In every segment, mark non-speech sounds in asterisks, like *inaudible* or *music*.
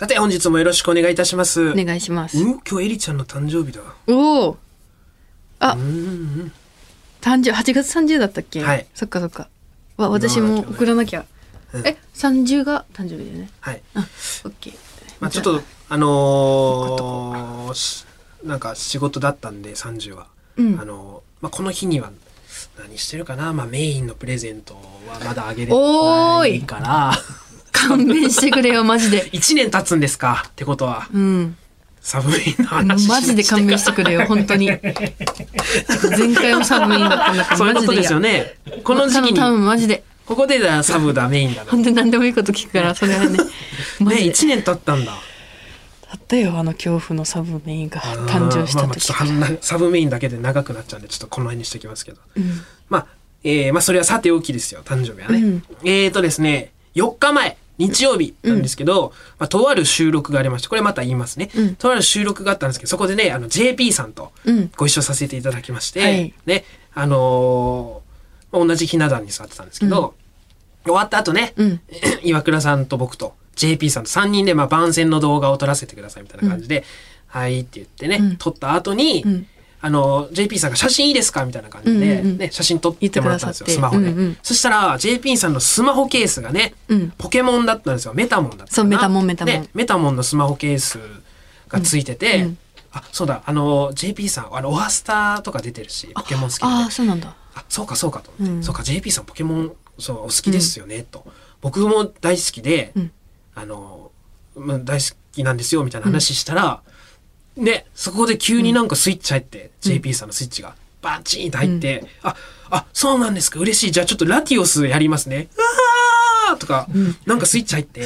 さて、本日もよろしくお願いいたします。お願いします。うん、今日エリちゃんの誕生日だ。おお。あう、ん誕生8月30だったっけ？はいそっかそっか。わ私も送らなきゃ。うんえ、30が誕生日だよね？はい。あ、オッケー。まあちょっと、あのーしなんか仕事だったんで、30は。うんあのーまあこの日には、何してるかな？まあメインのプレゼントはまだあげれないいから、*laughs* 勘弁してくれよマジで。1年経つんですかってことは、うん。サブメインの話マジで勘弁してくれよ本当に。前回もサブメインだったんだからそういうことですよね。ね。この時期に、多分マジで。ここでだサブだメインだな。本当に何でもいいこと聞くからそれはね。マ *laughs* ね、ジで。1年経ったんだ。だったよあの恐怖のサブメインが誕生したまあまあサブメインだけで長くなっちゃうんで、ちょっとこの辺にしておきますけど。うんまあ、えー、まあそれはさておきですよ、誕生日はね。うんえーとですね、4日前、日曜日なんですけど、まあ、とある収録がありまして、これまた言いますね。うん。とある収録があったんですけど、そこでね、あの、JP さんとうん。ご一緒させていただきまして、はい。ね、あのーまあ同じひな壇に座ってたんですけど、終わった後ね、うん。*coughs* 岩倉さんと僕と JP さんと3人でまあ番宣の動画を撮らせてくださいみたいな感じで、はいって言ってね、うん。撮った後に、うんあの、JP さんが写真いいですかみたいな感じで、ね、写真撮ってもらったんですよ、スマホで。そしたら、JP さんのスマホケースがね、うん。ポケモンだったんですよ。メタモンだったそうメタモンメタモン。ね、メタモンのスマホケースがついてて、あ、そうだ、あの、JP さん、あの、オハスタとか出てるし、ポケモン好きで、ああそうなんだ。あそうかそうかと。思って、うん。そうか JP さんポケモンそうお好きですよね、と。僕も大好きで、うん。あのまあ大好きなんですよみたいな話したら、ねそこで急になんかスイッチ入って、JP さんのスイッチがバチンと入って、ああそうなんですか嬉しい。じゃあちょっとラティオスやりますね。うわーとか、ん。なんかスイッチ入って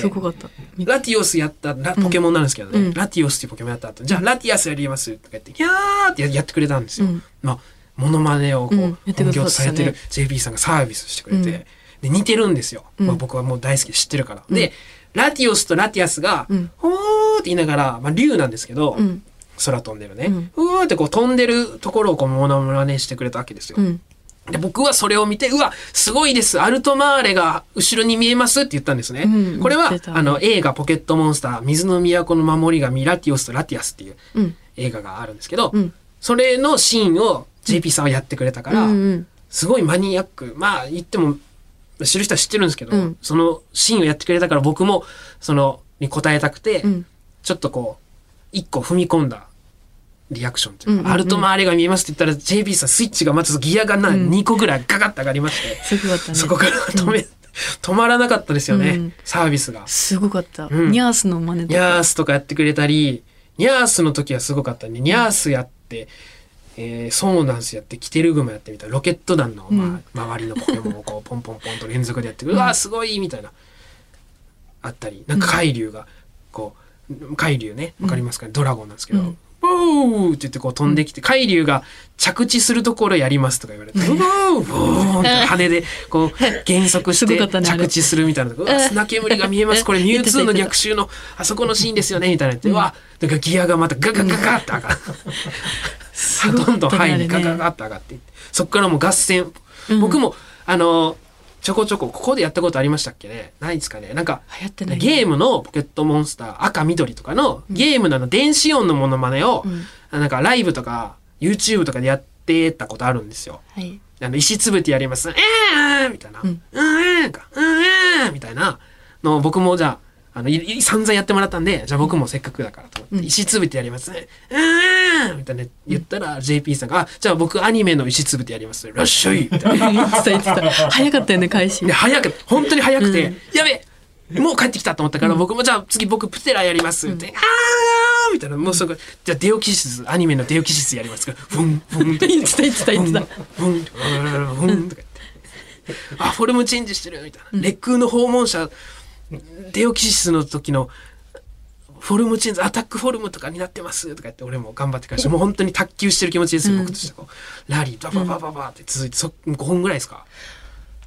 ラティオスやったラポケモンなんですけどね、うん。ラティオスっていうポケモンやった後、じゃあラティアスやります。とか言って、ギャーってややってくれたんですよ。うん。まあ、モノマネをこう、本業とされてる JP さんがサービスしてくれて、うん。で、似てるんですよ。うん。まあ僕はもう大好きで知ってるから。で、ラティオスとラティアスが、うん。ほーって言いながら、まあ竜なんですけど、うん空飛んでるね、うん。うーってこう飛んでるところをこうモノマネしてくれたわけですよ。うん。で僕はそれを見て、うわ、すごいです。アルトマーレが後ろに見えますって言ったんですね。うん。これはあの、映画ポケットモンスター、水の都の守り神、ラティオスとラティアスっていううん。映画があるんですけど、うん。それのシーンを JP さんはやってくれたから、うんうんすごいマニアック。まあ言っても、知る人は知ってるんですけど、うん。そのシーンをやってくれたから僕も、その、に答えたくて、うん。ちょっとこう、一個踏み込んだリアクションというか、うんうんうんアルトマーレが見えますって言ったら JP さんスイッチがまずギアがな、うん2個ぐらいガガッと上がりまして、すごかったねそこから止め、止まらなかったですよね、うんサービスが。すごかったうんニャースの真似ニャースとかやってくれたり、ニャースの時はすごかったね。ニャースやって、えーソーナンスやって、キテルグマやってみたいな、ロケット団の、まあ周りのポケモンをこう、ポンポンポンと連続でやって。うわーすごいみたいな。あったり、なんか海竜が、こう、海竜ね、わかりますか？ね、ドラゴンなんですけど、うん。ウーって言ってこう飛んできて、海竜が着地するところやりますとか言われて、うーブーンって羽でこう *laughs* 減速して着地するみたいな。うわ、砂煙が見えます。これミュウツーの逆襲のあそこのシーンですよねみたいな言って、うわ、だからギアがまたガガガガって上がる。*laughs* どんどん範囲にガガガって上がっていって、そこからもう合戦。うん。僕も、あの、ちょこちょこ、ここでやったことありましたっけね？ないですかね？なんか、流行ってないゲームのポケットモンスター赤緑とかのゲームのあの電子音のモノマネを、うんなんかライブとか YouTube とかでやってたことあるんですよ。はいあの石つぶてやります。えーみたいな。ううんーんか。うーんみたいなのを僕もじゃあ、あの、散々やってもらったんで、じゃあ僕もせっかくだからと思って、うん。石つぶてやります。うーん!みたいな言ったら JP さんが、あ、じゃあ僕アニメの石つぶてやります。らっしゃい! *laughs* みたいな。言ってた。言ってた早かったよね開始で、早く、本当に早くて、うん。やべもう帰ってきたと思ったから、僕もじゃあ次僕プテラやります。って、あー!みたいな、もうそこ、じゃあデオキシス、アニメのデオキシスやりますか。ら、フン、フンって。言ってた言ってた。言ってたフン、フン、フン、とか言って。あ、フォルムチェンジしてる。みたいな。レックの訪問者、デオキシスの時の、フォルムチェンジ、アタックフォルムとかになってますとか言って、俺も頑張って返して、もう本当に卓球してる気持ちですよ、僕として。ラリー、バババババって続いて、そ5本ぐらいですか？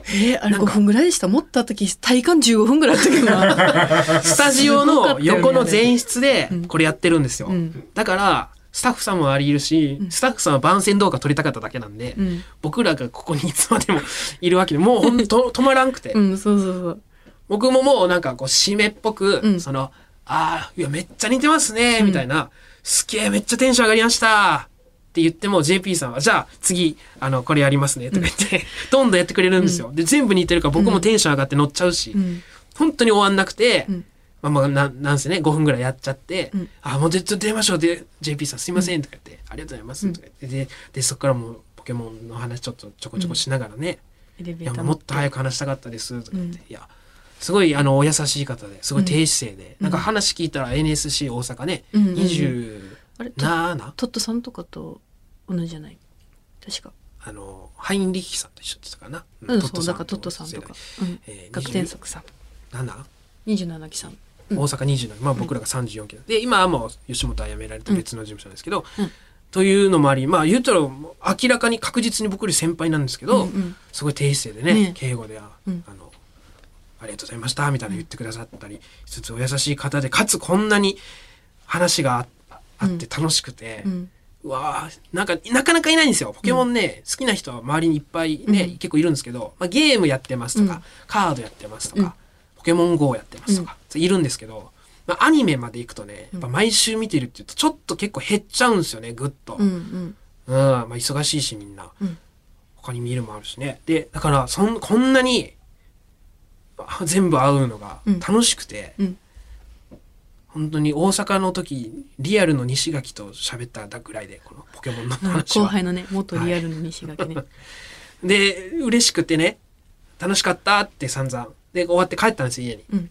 えー、あれ5分ぐらいでした？もった時体感15分ぐらいあったけどな。*laughs* スタジオの横の前室でうん。これやってるんですよ。うん。だから、スタッフさんもありいるし、スタッフさんは番宣動画撮りたかっただけなんで、うん。僕らがここにいつまでもいるわけで、もうほんと止まらんくて、うんそうそうそう僕ももうなんかこう締めっぽく、うん。その、ああ、いや、めっちゃ似てますね、みたいな、すげえ、めっちゃテンション上がりました。って言っても JP さんは、じゃあ次、あの、これやりますね、とか言って、*laughs* どんどんやってくれるんですよ。で、全部似てるから僕もテンション上がって乗っちゃうし、うん。本当に終わんなくて、ん。まあまあ、ななんせね、5分ぐらいやっちゃって、ん。あ、もうちょっと出ましょうで、JP さんすいません、とか言って、ありがとうございます、とか言って、で、で、そこからもうポケモンの話ちょっとちょこちょこしながらね、いやエレベーターもっと早く話したかったですとか言って、いやすごいあのお優しい方ですごい低姿勢で、なんか話聞いたら NSC 大阪ね、うんうんうん。27あれあトットさんとかと同じじゃない？確か。のハインリッヒさんと一緒って言ってたかな、うんそうだからトットさんとか、うん。えー学天則さん。7 27期さん。大阪27まあ僕らが34期で。今はもう吉本は辞められて別の事務所なんですけど、うん。というのもありまあ言ったら明らかに確実に僕より先輩なんですけど、うんうん。すごい低姿勢でねね。敬語では、うん。あのありがとうございましたみたいな言ってくださったりしつつお優しい方でかつこんなに話がああって楽しくて、うん。うわーなんかなかなかいないんですよ。ポケモンね、好きな人は周りにいっぱいね、うん。結構いるんですけど、まあ、ゲームやってますとか、うん。カードやってますとか、うん。ポケモン GO やってますとか、いるんですけど、まあ、アニメまで行くとねやっぱ毎週見てるって言うとちょっと結構減っちゃうんですよねぐっと。うんうん。うん、まあ忙しいしみんな。うん。他に見るもあるしね。で、だから、そん、こんなに、あ全部会うのがうん。楽しくて、うん。本当に大阪の時、リアルの西垣と喋ったぐらいで、このポケモンのあ話は。後輩のね元リアルの西垣ね、で、嬉しくてね、楽しかったって散々。で、終わって帰ったんですよ、家に。うん。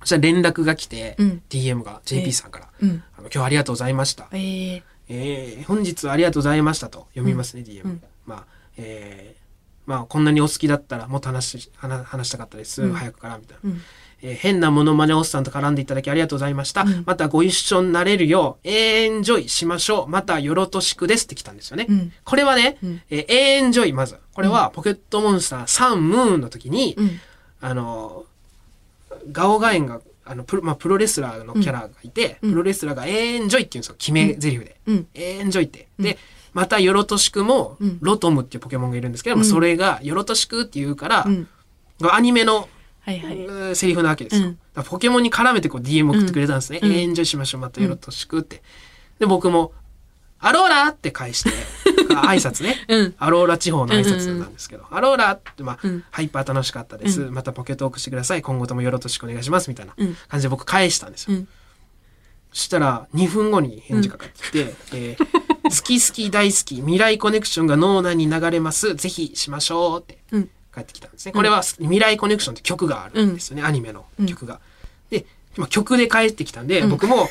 そしたら連絡が来て、うん。DM が JP さんから、うん。あの今日はありがとうございました。えー、えー本日はありがとうございましたと読みますね、DM、うん。まあえーまあこんなにお好きだったらもっと話し話話したかったです、うん。早くからみたいな、うん。えー変なモノマネおっさんと絡んでいただきありがとうございました、うん。またご一緒になれるようエンジョイしましょう。またよろとしくですって来たんですよね、うん。これはね、うん。えーエンジョイまず。これはポケットモンスターサンムーンの時に、うん。あのガオガエンがあのプロ,、まあ、プロレスラーのキャラがいて、うん。プロレスラーが「エンジョイ」って言うんですよ。決め台詞で。うん。エンジョイって。で、またよろとしくも、うんロトムっていうポケモンがいるんですけど、うんそれがよろとしくって言うから、うんアニメの、はいはい、うんセリフなわけですよ。うんポケモンに絡めてこう DM 送ってくれたんですね。うんエンジョイしましょう、またよろとしくって。で、僕も、アローラって返して、*laughs* あ挨拶ね。うんアローラ地方の挨拶なんですけど、アローラって、まあ、うんハイパー楽しかったです。うまたポケトークしてください。今後ともよろとしくお願いします。みたいなうん感じで僕返したんですよ。うんそしたら2分後に返事が返ってきて、えー好き好き大好き未来コネクションが脳内に流れます。ぜひしましょうってうん返ってきたんですね。これは未来コネクションって曲があるんですよね。アニメの曲が。で、今曲で返ってきたんで、僕も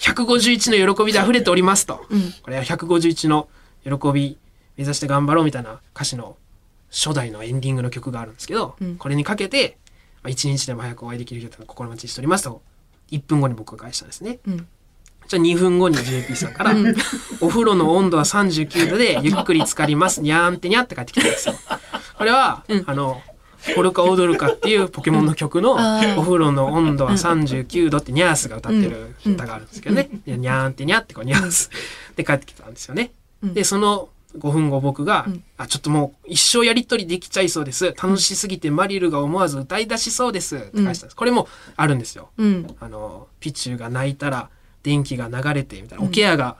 151の喜びで溢れておりますと。うんこれは151の喜び目指して頑張ろうみたいな歌詞の初代のエンディングの曲があるんですけど、うんこれにかけて、まあ、一日でも早くお会いできる人を心待ちしておりますと、1分後に僕が返したんですね。うんじゃあ2分後に JP さんから、お風呂の温度は39度でゆっくり浸かります。にゃーんってにゃって帰ってきたんですよ。これは、あの、ポルカ踊るかっていうポケモンの曲の、お風呂の温度は39度ってニャースが歌ってる歌があるんですけどね。にゃーんってにゃってこうニャース *laughs* で帰ってきたんですよね。うんで、その5分後僕が、うんあ、ちょっともう一生やりとりできちゃいそうです。楽しすぎてマリルが思わず歌い出しそうです。って返したんです。これもあるんですよ。うんあの、ピチューが泣いたら電気が流れてみたいな、オケアが、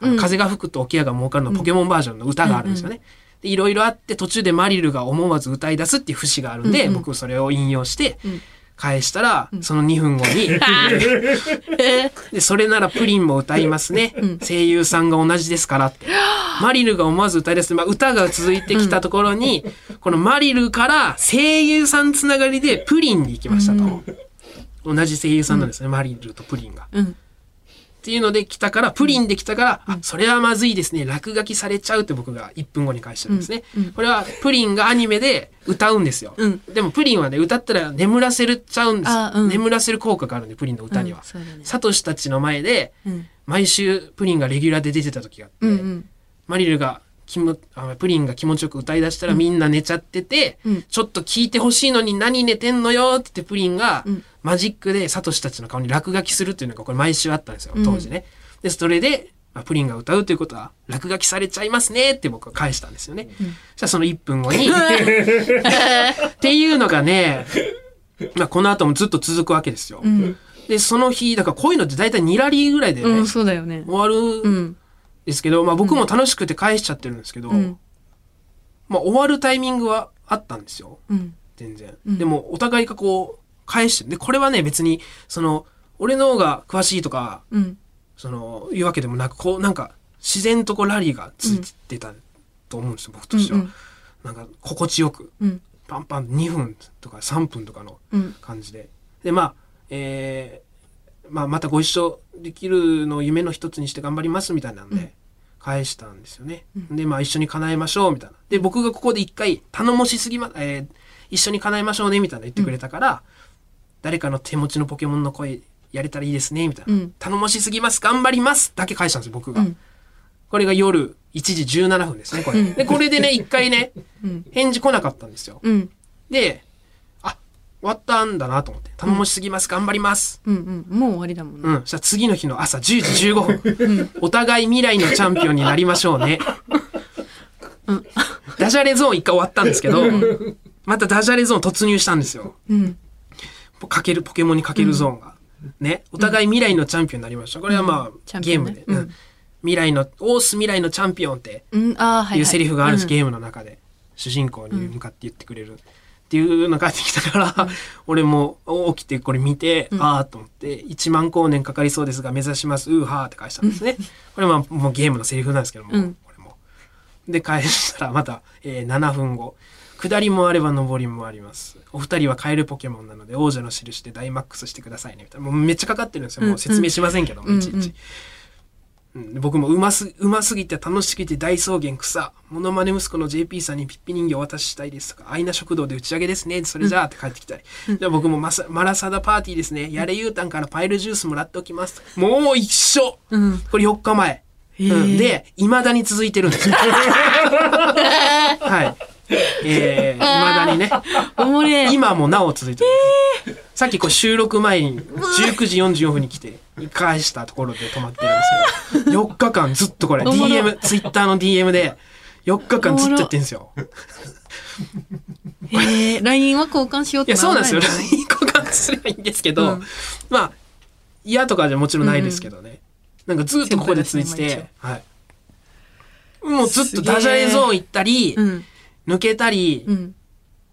あうんの風が吹くとオケアが儲かるのポケモンバージョンの歌があるんですよね。で、いろいろあって途中でマリルが思わず歌い出すっていう節があるんで、うんうん僕それを引用してん返したら、その2分後に、*laughs* *laughs* で、それならプリンも歌いますね。声優さんが同じですからって。*laughs* マリルが思わず歌い出す。まあ、歌が続いてきたところに、このマリルから声優さんつながりでプリンに行きましたと。同じ声優さんなんですね、マリルとプリンが。うんっていうので来たから、プリンで来たから、あ、それはまずいですね。落書きされちゃうって僕が1分後に返してるんですね。これはプリンがアニメで歌うんですよ。うん。でもプリンはね、歌ったら眠らせるちゃうんですうん。眠らせる効果があるんで、プリンの歌には。うん。そうだね。サトシたちの前で、うん。毎週プリンがレギュラーで出てた時があって、うんうん。マリルが気もあプリンが気持ちよく歌い出したらみんな寝ちゃってて、うん。ちょっと聞いてほしいのに何寝てんのよって言ってプリンがうんマジックでサトシたちの顔に落書きするっていうのがこれ毎週あったんですようん当時ね。でそれで、まあ、プリンが歌うということは落書きされちゃいますねって僕は返したんですよね。じゃあその1分後に *laughs* っていうのがね、まあ、この後もずっと続くわけですよ。うんで、その日、だからこういうのって大体2ラリーぐらいでね、うん、そうだよね。終わるうんん。ですけど、まあ僕も楽しくて返しちゃってるんですけど、うん。まあ終わるタイミングはあったんですよ。うん。全然。うんでもお互いがこう、返して、で、これはね、別に、その、俺の方が詳しいとか、うん。その、いうわけでもなく、こう、なんか、自然とこうラリーがついてたと思うんですよ、僕としては。うんなんか、心地よく、うん。パンパン2分とか3分とかのうん。感じで。で、まあ、えーまあ、またご一緒できるのを夢の一つにして頑張りますみたいなんで、うん返したんですよね。で、まあ、一緒に叶えましょうみたいな。で、僕がここで一回、頼もしすぎま、えー一緒に叶えましょうねみたいな言ってくれたから、誰かの手持ちのポケモンの声やれたらいいですねみたいな。うん頼もしすぎます頑張りますだけ返したんですよ、僕が。うんこれが夜1時17分ですね、これ。うんで、これでね、一回ね、*laughs* うん。返事来なかったんですよ。うん。で、あ、終わったんだなと思って。頼もしすぎます、頑張ります。うん。うん。もう終わりだもんね。うん。そしたら次の日の朝10時15分。お互い未来のチャンピオンになりましょうね。ダジャレゾーン一回終わったんですけど、またダジャレゾーン突入したんですよ。うん。かける、ポケモンにかけるゾーンが。ね。お互い未来のチャンピオンになりました。これはまあ、ゲームで、うんうん未来の、オース未来のチャンピオンってい。いうセリフがあるんです、うんゲームの中で。主人公に向かって言ってくれる。っていうのが返ってきたから、*laughs* 俺も起きてこれ見て、ああと思って、1万光年かかりそうですが目指します、うーはーって返したんですね。これはもうゲームのセリフなんですけども、うんこれも。で、返したらまた、えー7分後。下りもあれば上りもあります。お二人はカエルポケモンなので王者の印で大マックスしてくださいね。みたいな。もうめっちゃかかってるんですよ。もう説明しませんけども、うんいちいち。うんで僕もうます、うますぎて楽しすぎて大草原草。モノマネ息子の JP さんにピッピ人形お渡ししたいですとか、アイナ食堂で打ち上げですね。それじゃあって帰ってきたり。じゃあ僕もマサマラサダパーティーですね。やれゆうたんからパイルジュースもらっておきます。もう一緒うん。これ4日前。うんで、未だに続いてるんですよ。*laughs* はい。*laughs* えー、未だにね。おもれ。今もなお続いてる、さっきこう収録前に19時44分に来て返したところで止まってるんですけど4日間ずっとこれ DM ツイッターの DM で4日間ずっとやってるんですよ。えー、LINE は交換しようっていやそうなんですよ。な LINE 交換すればいいんですけど、うん。まあ嫌とかじゃもちろんないですけどね、なんかずっとここで続いてて、はい、もうずっとダジャレゾーン行ったり、うん。抜けたり、うん。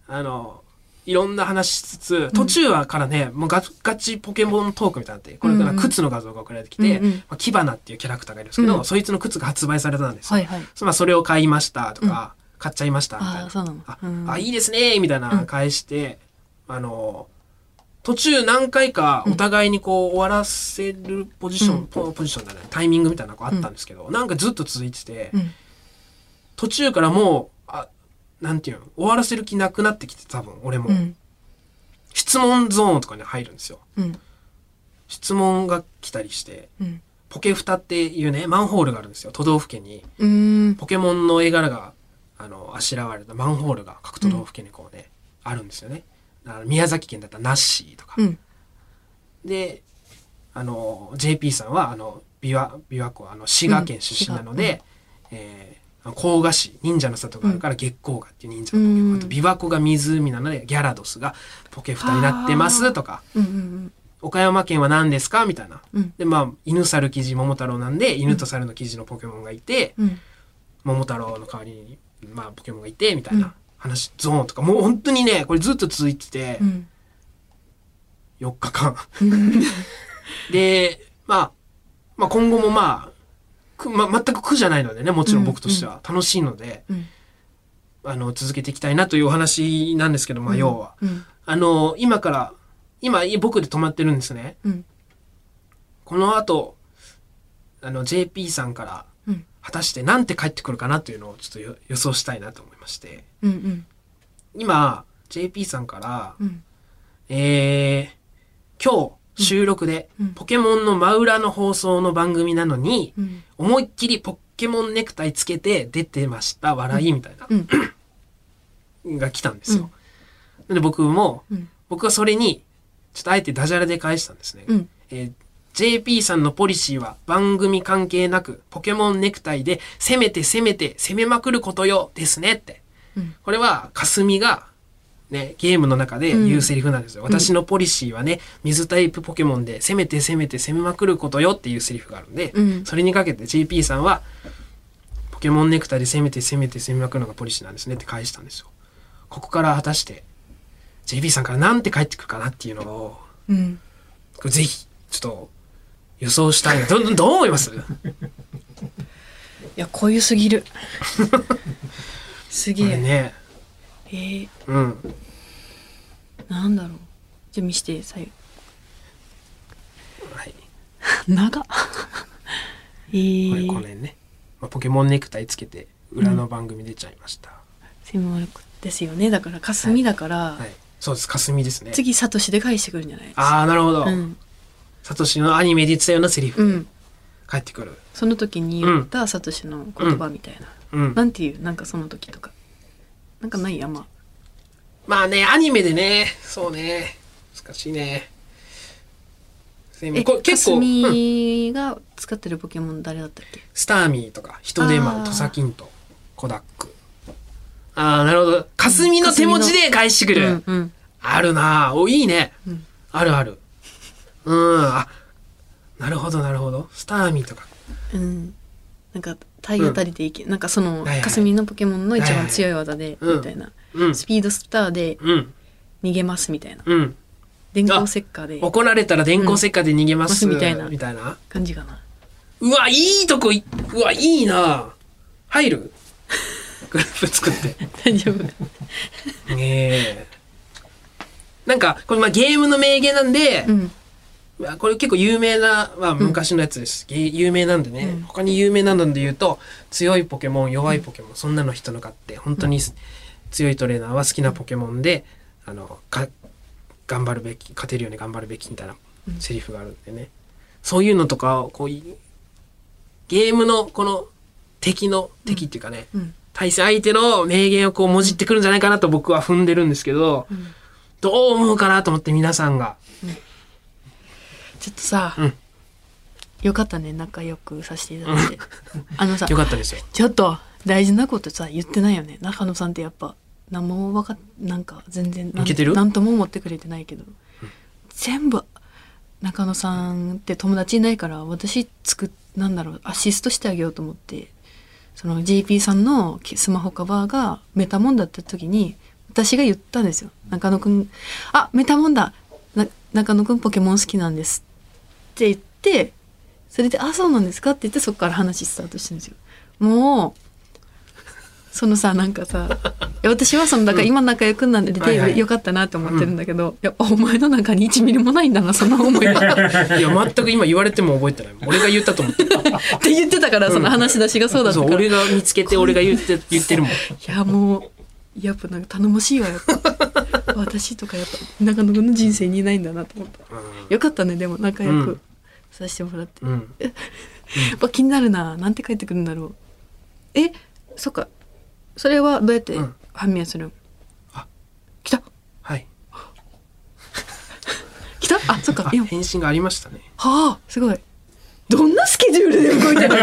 あの、いろんな話しつつ、途中はからね、もうガガチポケモントークみたいになって、これからうんうん。靴の画像が送られてきて、うんうん。まあ、キバナっていうキャラクターがいるんですけど、うん。そいつの靴が発売されたんですよ。はいはい。まあ、それを買いましたとか、買っちゃいましたみたいな。あなうん。あいいですねみたいな返して、あの、途中何回かお互いにこう終わらせるポジション、うん。ポポジションだね、タイミングみたいなのがあったんですけど、なんかずっと続いてて、うん。途中からもう、あ、なんていうの、終わらせる気なくなってきて多分、俺も。うん。質問ゾーンとかに入るんですよ。うん。質問が来たりして、うん。ポケフタっていうね、マンホールがあるんですよ。都道府県に。ポケモンの絵柄が、あの、あしらわれたマンホールが各都道府県にこうね、あるんですよね。宮崎県だったらナッシーとか。うん。で、あの、JP さんは、あの、琵琶、琵琶湖、あの、滋賀県出身なので、えー甲賀市、忍者の里があるから月光河っていう忍者のポケモン。うんあと、琵琶湖が湖なので、ギャラドスがポケフタになってますとか、うんうん岡山県は何ですかみたいな。うん。で、まあ、犬猿生地桃太郎なんで、犬と猿の生地のポケモンがいて、うん。桃太郎の代わりに、まあ、ポケモンがいて、みたいな話、ゾーンとか、もう本当にね、これずっと続いててう、ん。4日間。*laughs* で、まあ、まあ今後もまあ、くまあ、全く苦じゃないのでね、もちろん僕としては楽しいので、うん。あの、続けていきたいなというお話なんですけど、まあ要は。うん。あの、今から、今僕で止まってるんですね。うん。この後、あの、JP さんから、うん。果たして何て返ってくるかなというのをちょっとよ予想したいなと思いまして。うん。うん。今、JP さんから、うん。えー、今日収録で、うんポケモンの真裏の放送の番組なのに、うん。思いっきりポケモンネクタイつけて出てました、笑いみたいな、うん。が来たんですよ。で、僕も、うん。僕はそれに、ちょっとあえてダジャレで返したんですね。うん。えー JP さんのポリシーは番組関係なくポケモンネクタイで攻めて攻めて攻めまくることよですねって。うん。これは霞がね、ゲームの中で言うセリフなんですよ。私のポリシーはね、水タイプポケモンで攻めて攻めて攻めまくることよっていうセリフがあるんで、うんそれにかけて JP さんは、ポケモンネクタイで攻めて攻めて攻めまくるのがポリシーなんですねって返したんですよ。ここから果たして、JP さんからなんて返ってくるかなっていうのを、うんぜひ、ちょっと、予想したいな。ど、どどう思います？いやこういうすぎる *laughs* すげえ、ね。えー、うん。なんだろうじゃあ見して左右はい。*laughs* 長っえこれ、ー、これね。まあ、ポケモンネクタイつけて、裏の番組出ちゃいました。セムマルクですよねだから霞だから、はい。そうです。霞ですね。次サトシで返してくるんじゃないああ、なるほど。うん、サトシのアニメで言ってたようなセリフでうん、帰ってくる。その時に言ったサトシの言葉みたいな、うん。なんていうなんかその時とかなんかないあんままあね、アニメでね、そうね。難しいね。え結構、うん霞が使ってるポケモン誰だったっけ？スターミーとか、ヒトデマン、トサキント、コダック。ああ、なるほど。霞の手持ちで返してくる。うんうんあるなあお、いいね。うんあるある。うん、あ、なるほど、なるほど。スターミーとか。うんなんか体当たりでいけ、なんかそのはいはい。霞のポケモンの一番強い技で、みたいな、うん、スピードスターでうん、逃げますみたいな。うん。電光石火で。怒られたら電光石火で逃げます、うん。みたいな。みたいな。感じかな。うわ、いいとこい、うわ、いいな。入る？*laughs* グループ作って。大丈夫。ねえ。なんか、これまあゲームの名言なんで、うん。まあこれ結構有名な、まあ昔のやつです。ゲ有名なんでね、うん。他に有名なので言うと、強いポケモン、弱いポケモン、そんなの人のかって、本当に強いトレーナーは好きなポケモンで、あの、か頑張るべき、勝てるように頑張るべきみたいなセリフがあるんでね。そういうのとかを、こういう、ゲームのこの敵の、敵っていうかね、うん。対戦相手の名言をこうもじってくるんじゃないかなと僕は踏んでるんですけど、ん。どう思うかなと思って皆さんが。ちょっとさ、うん。よかったね仲良くさせていただいて。*laughs* あのさよかったですよ。ちょっと大事なことさ言ってないよね。中野さんってやっぱ何もわかっなんか全然なんいけてる？なんとも思ってくれてないけど、全部中野さんって友達いないから私作っなんだろうアシストしてあげようと思って。その GP さんのスマホカバーがメタモンだった時に私が言ったんですよ。中野くん「あメタモンだ。な中野くんポケモン好きなんです」って言ってそれで「あそうなんですか?」って言ってそこから話スタートしてるんですよ。もうそのさなんかさ私はそのだから今仲良くなんではいはいよかったなって思ってるんだけど、いやお前の中に1ミリもないんだなそんな思いが *laughs* いや、全く今言われても覚えてない。俺が言ったと思って。*laughs* って言ってたからその話し出しがそうだったから、い俺が見つけて俺が言って、言ってるもん。やもうやっぱなんか頼もしいわやっぱ *laughs* 私とかやっぱ中野くんの人生にいないんだなと思ったよかったねでも仲良くさせてもらって、うん。*laughs* っぱ気になるななんて帰ってくるんだろう。えそっか。それはどうやってうん。判明するん、あ。来た。はい。*laughs* 来た？あそっか。あ、今返信がありましたね。はあすごい。どんなスケジュールで動いてるの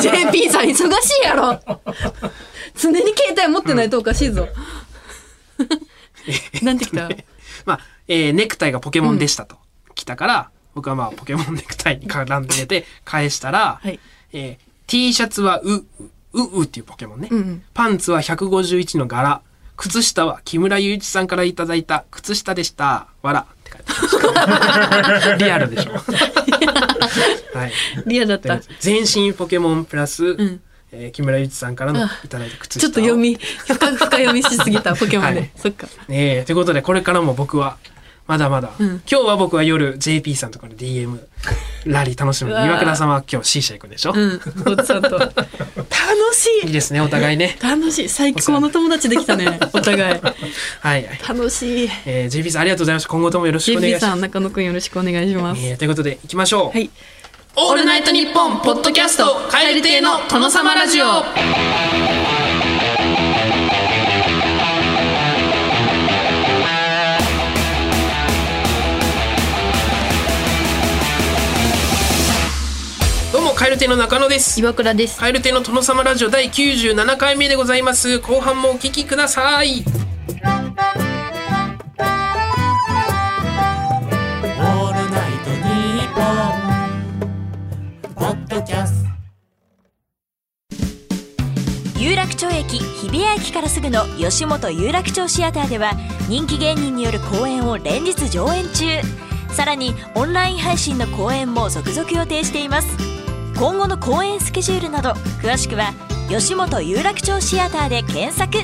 ？JP さん忙しいやろ。常に携帯持ってないとおかしいぞ、*laughs* なんて来た？まあ、えーネクタイがポケモンでしたと。来たから、僕はまあ、ポケモンネクタイに絡んでて、返したら、はいえー T シャツはう、う、うっていうポケモンね。うんうんパンツは151の柄。靴下は木村祐一さんからいただいた靴下でした。わら。って書いてました。*laughs* リアルでしょ。*laughs* はい。リアルだった全身ポケモンプラス、んえー木村祐一さんからのいただいた靴下をちょっと読み深深読みしすぎたポケモンで、はいそっかねえということでこれからも僕はまだまだ、うん。今日は僕は夜 JP さんとかの DM ラリー楽しむ。岩倉さんは今日 C 社行くんでしょ、うん。*laughs* 楽しい。いいですねお互いね。楽しい。最高の友達できたねお互い。はい、はい。楽しい。えー、JP さんありがとうございました今後ともよろしくお願い JP します。さん中野くんよろしくお願いします、えーということでいきましょう、はい。オールナイトニッポンポッドキャスト蛙亭の殿様ラジオもカエル亭の中野です。岩倉です。カエル亭の殿様ラジオ第97回目でございます。後半もお聞きください。有楽町駅日比谷駅からすぐの吉本有楽町シアターでは人気芸人による公演を連日上演中。さらにオンライン配信の公演も続々予定しています。今後の公演スケジュールなど詳しくは吉本有楽町シアターで検索。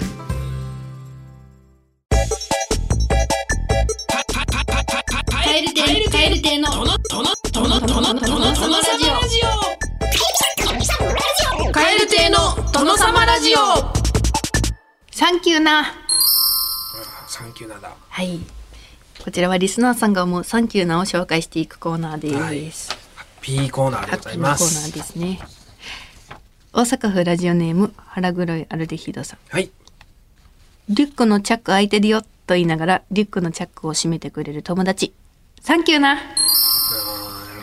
カエル亭のトノトノトノトノトノラジオカエル亭の殿様ラジオサンキューなサンキューなだはいこちらはリスナーさんが思うサンキューなを紹介していくコーナーです、はいハッピーコーナーでハございッピーなコーナーますですね。大阪府ラジオネーム腹黒いアルデヒドさん。はい。リュックのチャック開いてるよと言いながらリュックのチャックを閉めてくれる友達。サンキューな。なる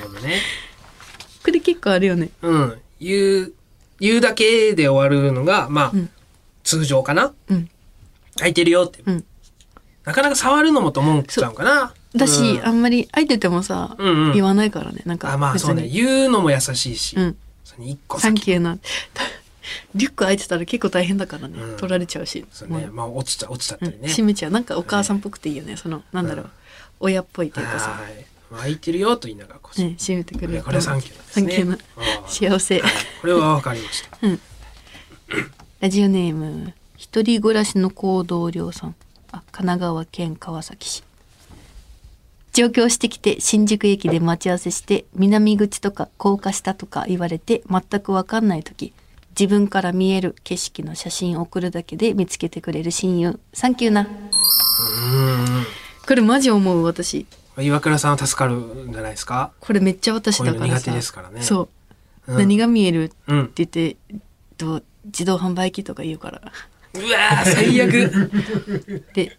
ほどね。これ結構あるよね。うん。言う言うだけで終わるのがまあ、うん。通常かな。うん。空いてるよって、うん。なかなか触るのもと思っちゃうかなだし、うん。あんまり開いててもさ、うんうん。言わないからね。なんかあまあそうね。言うのも優しいし、うん。そ個サン先キューな。*laughs* リュック開いてたら結構大変だからね、うん。取られちゃうし。そうね、もう。まあ落ちちゃ落ちちゃっうんたりね、閉めちゃう。なんかお母さんっぽくていいよね。そのなんだろう、うん。親っぽいというかさ、はい。まあ空いてるよと言いながらこう、ね、閉めてくれる。これサンキューなんですね。サンキューな。あー幸せ。はい。これはわかりました。*laughs* ラジオネーム一人暮らしの行動量さん。あ神奈川県川崎市上京してきて新宿駅で待ち合わせして南口とか高架下とか言われて全く分かんない時自分から見える景色の写真を送るだけで見つけてくれる親友。サンキューな。うん。これマジ思う私。岩倉さんは助かるんじゃないですか？これめっちゃ私だからさ。苦手ですからね。そう、うん。何が見えるってうん言ってと自動販売機とか言うからうわー最悪。で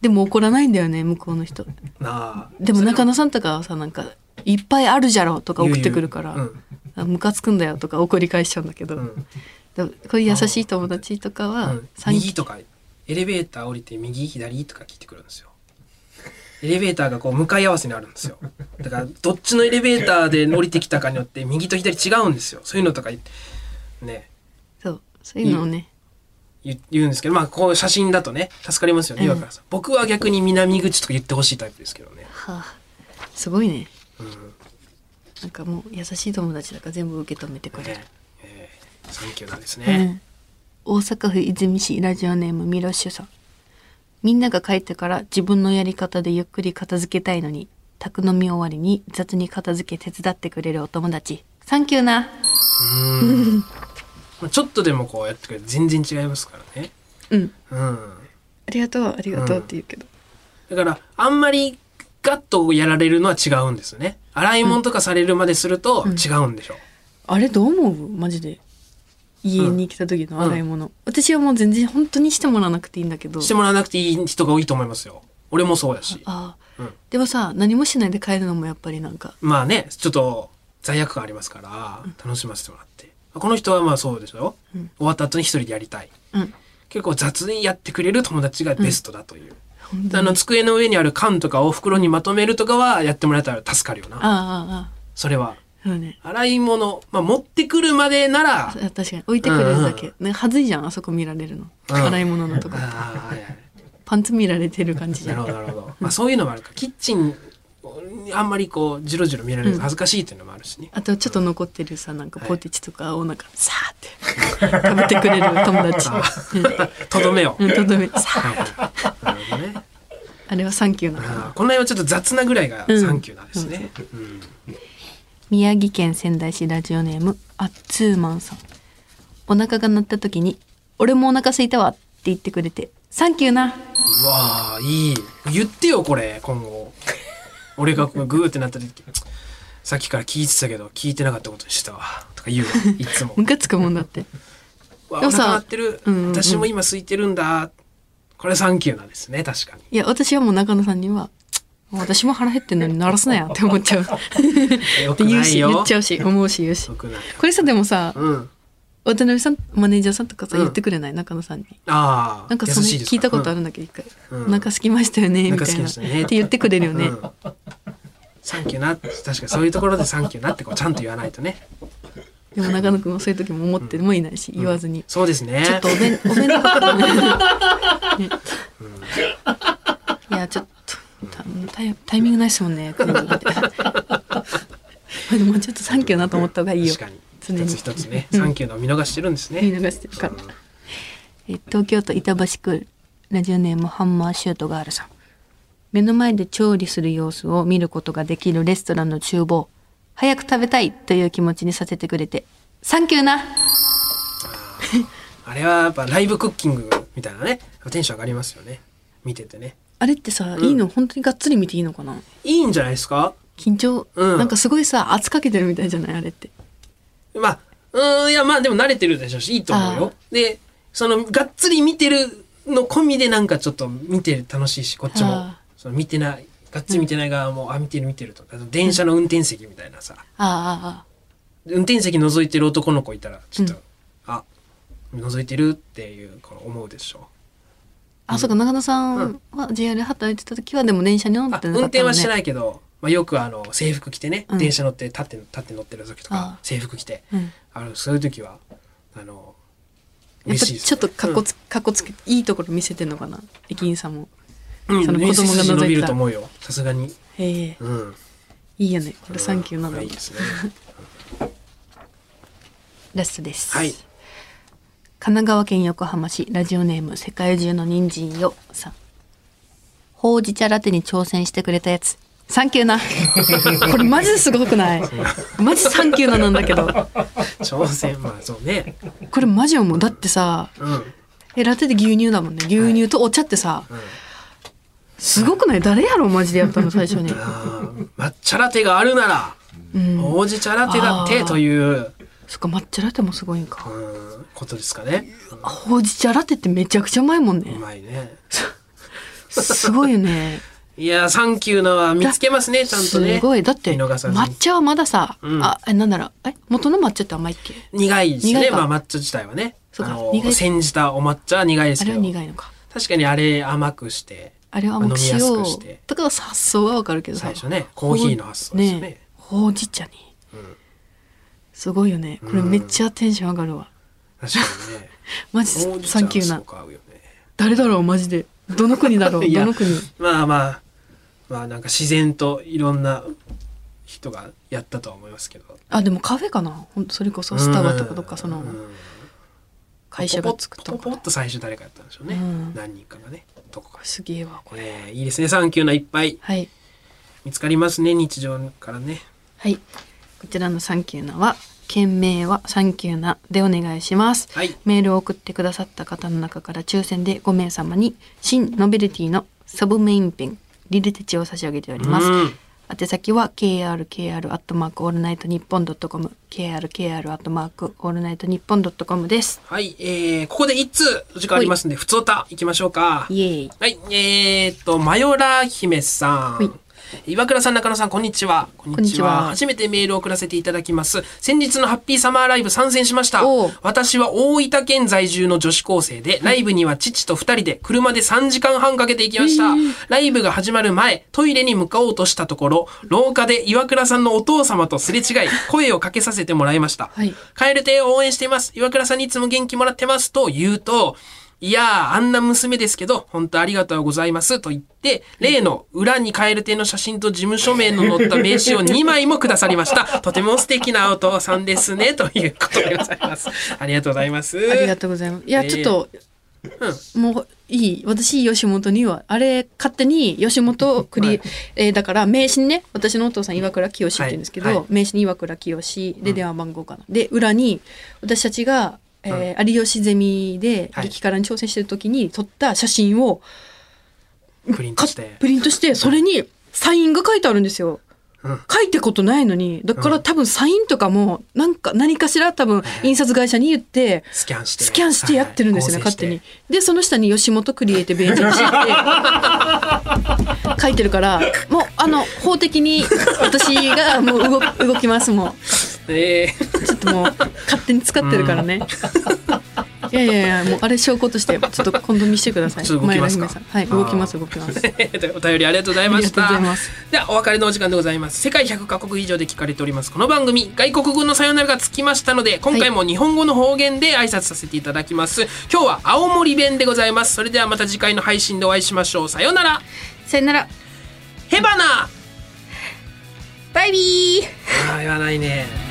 でも怒らないんだよね向こうの人。なあでも中野さんとかはさなんか「いっぱいあるじゃろ」とか送ってくるから言う言「あムカつくんだよ」とか怒り返しちゃうんだけど、うん。うんでもこういう優しい友達とかはうん。右とかエレベーター降りて右左とか聞いてくるんですよ。エレベーターがこう向かい合わせにあるんですよ。だからどっちのエレベーターで降りてきたかによって右と左違うんですよ。そういうのとかね。そう。そういうのをね言言うんですけどまあこう写真だとね助かりますよねうん。岩倉さん、僕は逆に南口とか言ってほしいタイプですけどね、はあ。すごいね。うん。なんかもう優しい友達だから全部受け止めてくれる。ね、えーサンキューなんですうね、ん、大阪府泉市ラジオネームミロッシュさん。みんなが帰ってから自分のやり方でゆっくり片付けたいのに宅飲み終わりに雑に片付け手伝ってくれるお友達。サンキューな。うん。まあちょっとでもこうやってくれ全然違いますからね。うん。うん。ありがとうありがとうって言うけど、だからあんまりガッとやられるのは違うんですよね。洗い物とかされるまですると違うんでしょあれどう思う？マジで。家に来た時の洗い物、私はもう全然本当にしてもらわなくていいんだけど。してもらわなくていい人が多いと思いますよ。俺もそうだし。ああ、うん。でもさ何もしないで帰るのもやっぱりなんか。まあねちょっと罪悪感ありますから楽しませてもらってこの人はまあそうでしょ、うん。終わった後に一人でやりたい。うん。結構雑にやってくれる友達がベストだという、本当に。あの机の上にある缶とかを袋にまとめるとかはやってもらえたら助かるよな。ああああそれは。ね。洗い物、まあ、持ってくるまでならあ確かに。置いてくれるだけ、ね、はずいじゃんあそこ見られるの、うん。洗い物のとこ。ああはいはい。パンツ見られてる感じじゃん。なるほどなるほど、まあ、そういうのもあるか。キッチンにあんまりこうジロジロ見られると恥ずかしいっていうのもあるしね、あとちょっと残ってるさなんかポテチとかをなんかさーって食べてくれる友達。とどめを、うんとどめ。さはい。はいなるほどねあれはサンキューなの。あーこの辺はちょっと雑なぐらいがうん。サンキューなんですね、うん。宮城県仙台市ラジオネームあっつーマンさん。お腹が鳴った時に「俺もお腹空いたわ」って言ってくれて「サンキューな。うわあいい。言ってよこれ今後俺がこうグーってなった時さっきから聞いてたけど聞いてなかったことにしたわ。とか言うよ *laughs* いつも。ムカつくもんだって。うわお腹鳴ってる、うんうんうん。私も今空いてるんだ。これサンキューなんですね確かに。いや私はもう中野さんには「私も腹減ってんのに鳴らすなよ」*laughs* って思っちゃう。よ。って言うしくないよ言っちゃうし思うし言うし。よくないこれさでもさうん渡辺さんマネージャーさんとかさうん。言ってくれない？中野さんに。ああなんかその聞いたことあるるんだけど一回。うん。お腹空きましたよねみお腹たいな。空きましたね。って言ってくれるよね。うん。サンキューな。確かにそういうところでサンキューなってこうちゃんと言わないとね。でも中野くんはそういう時も思ってもいないし、言わずに。そうですね。ちょっとお弁、*laughs* お弁当とかね。ね。*laughs* いや、ちょっと、たタイタイミングないっすもんね、*laughs* でもちょっとサンキューなと思った方がいいよ。確かに。常に。一つ一つね、うん。サンキューの見逃してるんです見ね。逃してるから。え東京都板橋区ラジオネームハンマーシュートガールさん。目の前で調理する様子を見ることができるレストランの厨房。早く食べたいという気持ちにさせてくれて、サンキューな。あれはやっぱライブクッキングみたいなね、テンション上がりますよね。見ててね。あれってさ、いいの本当にがっつり見ていいのかな？いいんじゃないですか？緊張、うん。なんかすごいさ圧かけてるみたいじゃない？あれってまあ、うーん、いや、まあでも慣れてるでしょうし、いいと思うよ。で、その、がっつり見てるの込みでなんかちょっと見てる楽しいし、こっちも。あ、その見てない、がっつり見てない側も、あ、見てる見てるとか、電車の運転席みたいなさ、あああ運転席覗いてる男の子いたら、ちょっと、うん。あ、覗いてるっていう、この思うでしょああそうか長野さんは JR 働いてた時はでも電車に乗ってなかったの、ね、運転はしてないけど、まあ、よくあの制服着てね、うん。電車乗って立って立って乗ってる時とかあ制服着て。うん。あのそういう時はあの嬉しいですちょっとかっこつ、かっこつけいいところ見せてんのかな？駅員さんも。うん、その子供が伸びると思うよさすがにへえうんいいよねこれサンキューなの、はいいいですねラストです、はい神奈川県横浜市ラジオネーム世界中の人参よさんほうじ茶ラテに挑戦してくれたやつサンキューな。*laughs* これマジですごくない？マジサンキューななんだけど。挑戦まあそうね。これマジ思う。だってさうん。うんえラテで牛乳だもんね。牛乳とお茶ってさ、すごくない？誰やろマジでやったの最初に、抹茶ラテがあるならうん、ほうじ茶ラテだってという、そっか抹茶ラテもすごいんか。うん、ことですかね。ほうじ茶ラテってめちゃくちゃうまいもんうねまいね。*laughs* すごいよねいやサンキューのは見つけますねちゃんとね。すごい。だって抹茶はまださ、うん。あえなんだろう。え元の抹茶って甘いっけ？苦いですね。まあ抹茶自体はね。そうか。苦い。煎じたお抹茶は苦いですあれはけど苦いのか。確かにあれ甘くしてあれは甘くしよう。くして。だから発想はわかるけどさ。最初ねコーヒーの発想ですよね。ねほうじ茶に、すごいよね。これめっちゃテンション上がるわ、確かにね。*laughs* マジサンキューな。誰だろうマジで。どの国だろう *laughs* どの国？まあまあまあなんか自然といろんな人がやったとは思いますけど。あでもカフェかな？ほんとそれこそスタバとかどっかそのうん。会社が作ったポポッと最初誰かやったんでしょうね、うん。何人かがね。どこか。すげえわこれ。えーいいですね。サンキューないっぱいはい。見つかりますね日常からね。はい。こちらのサンキューなは件名はサンキューなでお願いします。はい。メールを送ってくださった方の中から抽選で5名様に新ノベルティのサブメインペンリルテチを差し上げております。うん。宛先は krkr アットマークオールナイトニッポンドットコム。krkr アットマークオールナイトニッポンドットコムです。はい、えー、ここで一通お時間ありますんで、ふつおた行きましょうか。イエーイ。はい、えーっと、マヨラー姫さはい。ん。岩倉さん、中野さん、こんにちは。こんにちは初めてメールを送らせていただきます。先日のハッピーサマーライブ参戦しました。私は大分県在住の女子高生で、ライブには父と二人で車で3時間半かけて行きました。ライブが始まる前、トイレに向かおうとしたところ、廊下で岩倉さんのお父様とすれ違い、*laughs* 声をかけさせてもらいました。はいカエル亭を応援しています。岩倉さんにいつも元気もらってます。と言うと、いやー、あんな娘ですけど、本当ありがとうございます。と言って、例の裏にカエル亭の写真と事務所名の載った名刺を2枚もくださりました。とても素敵なお父さんですね。ということでございます。ありがとうございます。ありがとうございますいやえーちょっともういい私吉本にはあれ勝手に吉本クリ、はいえーだから名刺にね私のお父さん岩倉清って言うんですけど、はいはい名刺に岩倉清で電話番号かな、で裏に私たちが、えー有吉ゼミではい激辛に挑戦してる時に撮った写真をプリントして。プリントしてそれにサインが書いてあるんですよ。うん書いたことないのにだから多分サインとかもなんか何かしら多分印刷会社に言ってスキャンして。スキャンしてやってるんですよね、はい勝手に。。でその下に吉本クリエイティブエージェンシーって *laughs* 書いてるからもうあの法的に私がもう動動きますもう合成してえー。ちょっともう勝手に使ってるからね、*laughs* いやいやいやもうあれ証拠としてちょっと今度見せてください。*laughs* 動きますはい動きます動きます。*laughs* お便りありがとうございました。ではお別れのお時間でございます。世界100カ国以上で聞かれております。この番組外国語のさよならがつきましたので今回も日本語の方言で挨拶させていただきます、今日は青森弁でございます。それではまた次回の配信でお会いしましょう。さようなら。さよなら。ヘバナ。バイビー。あー言わないね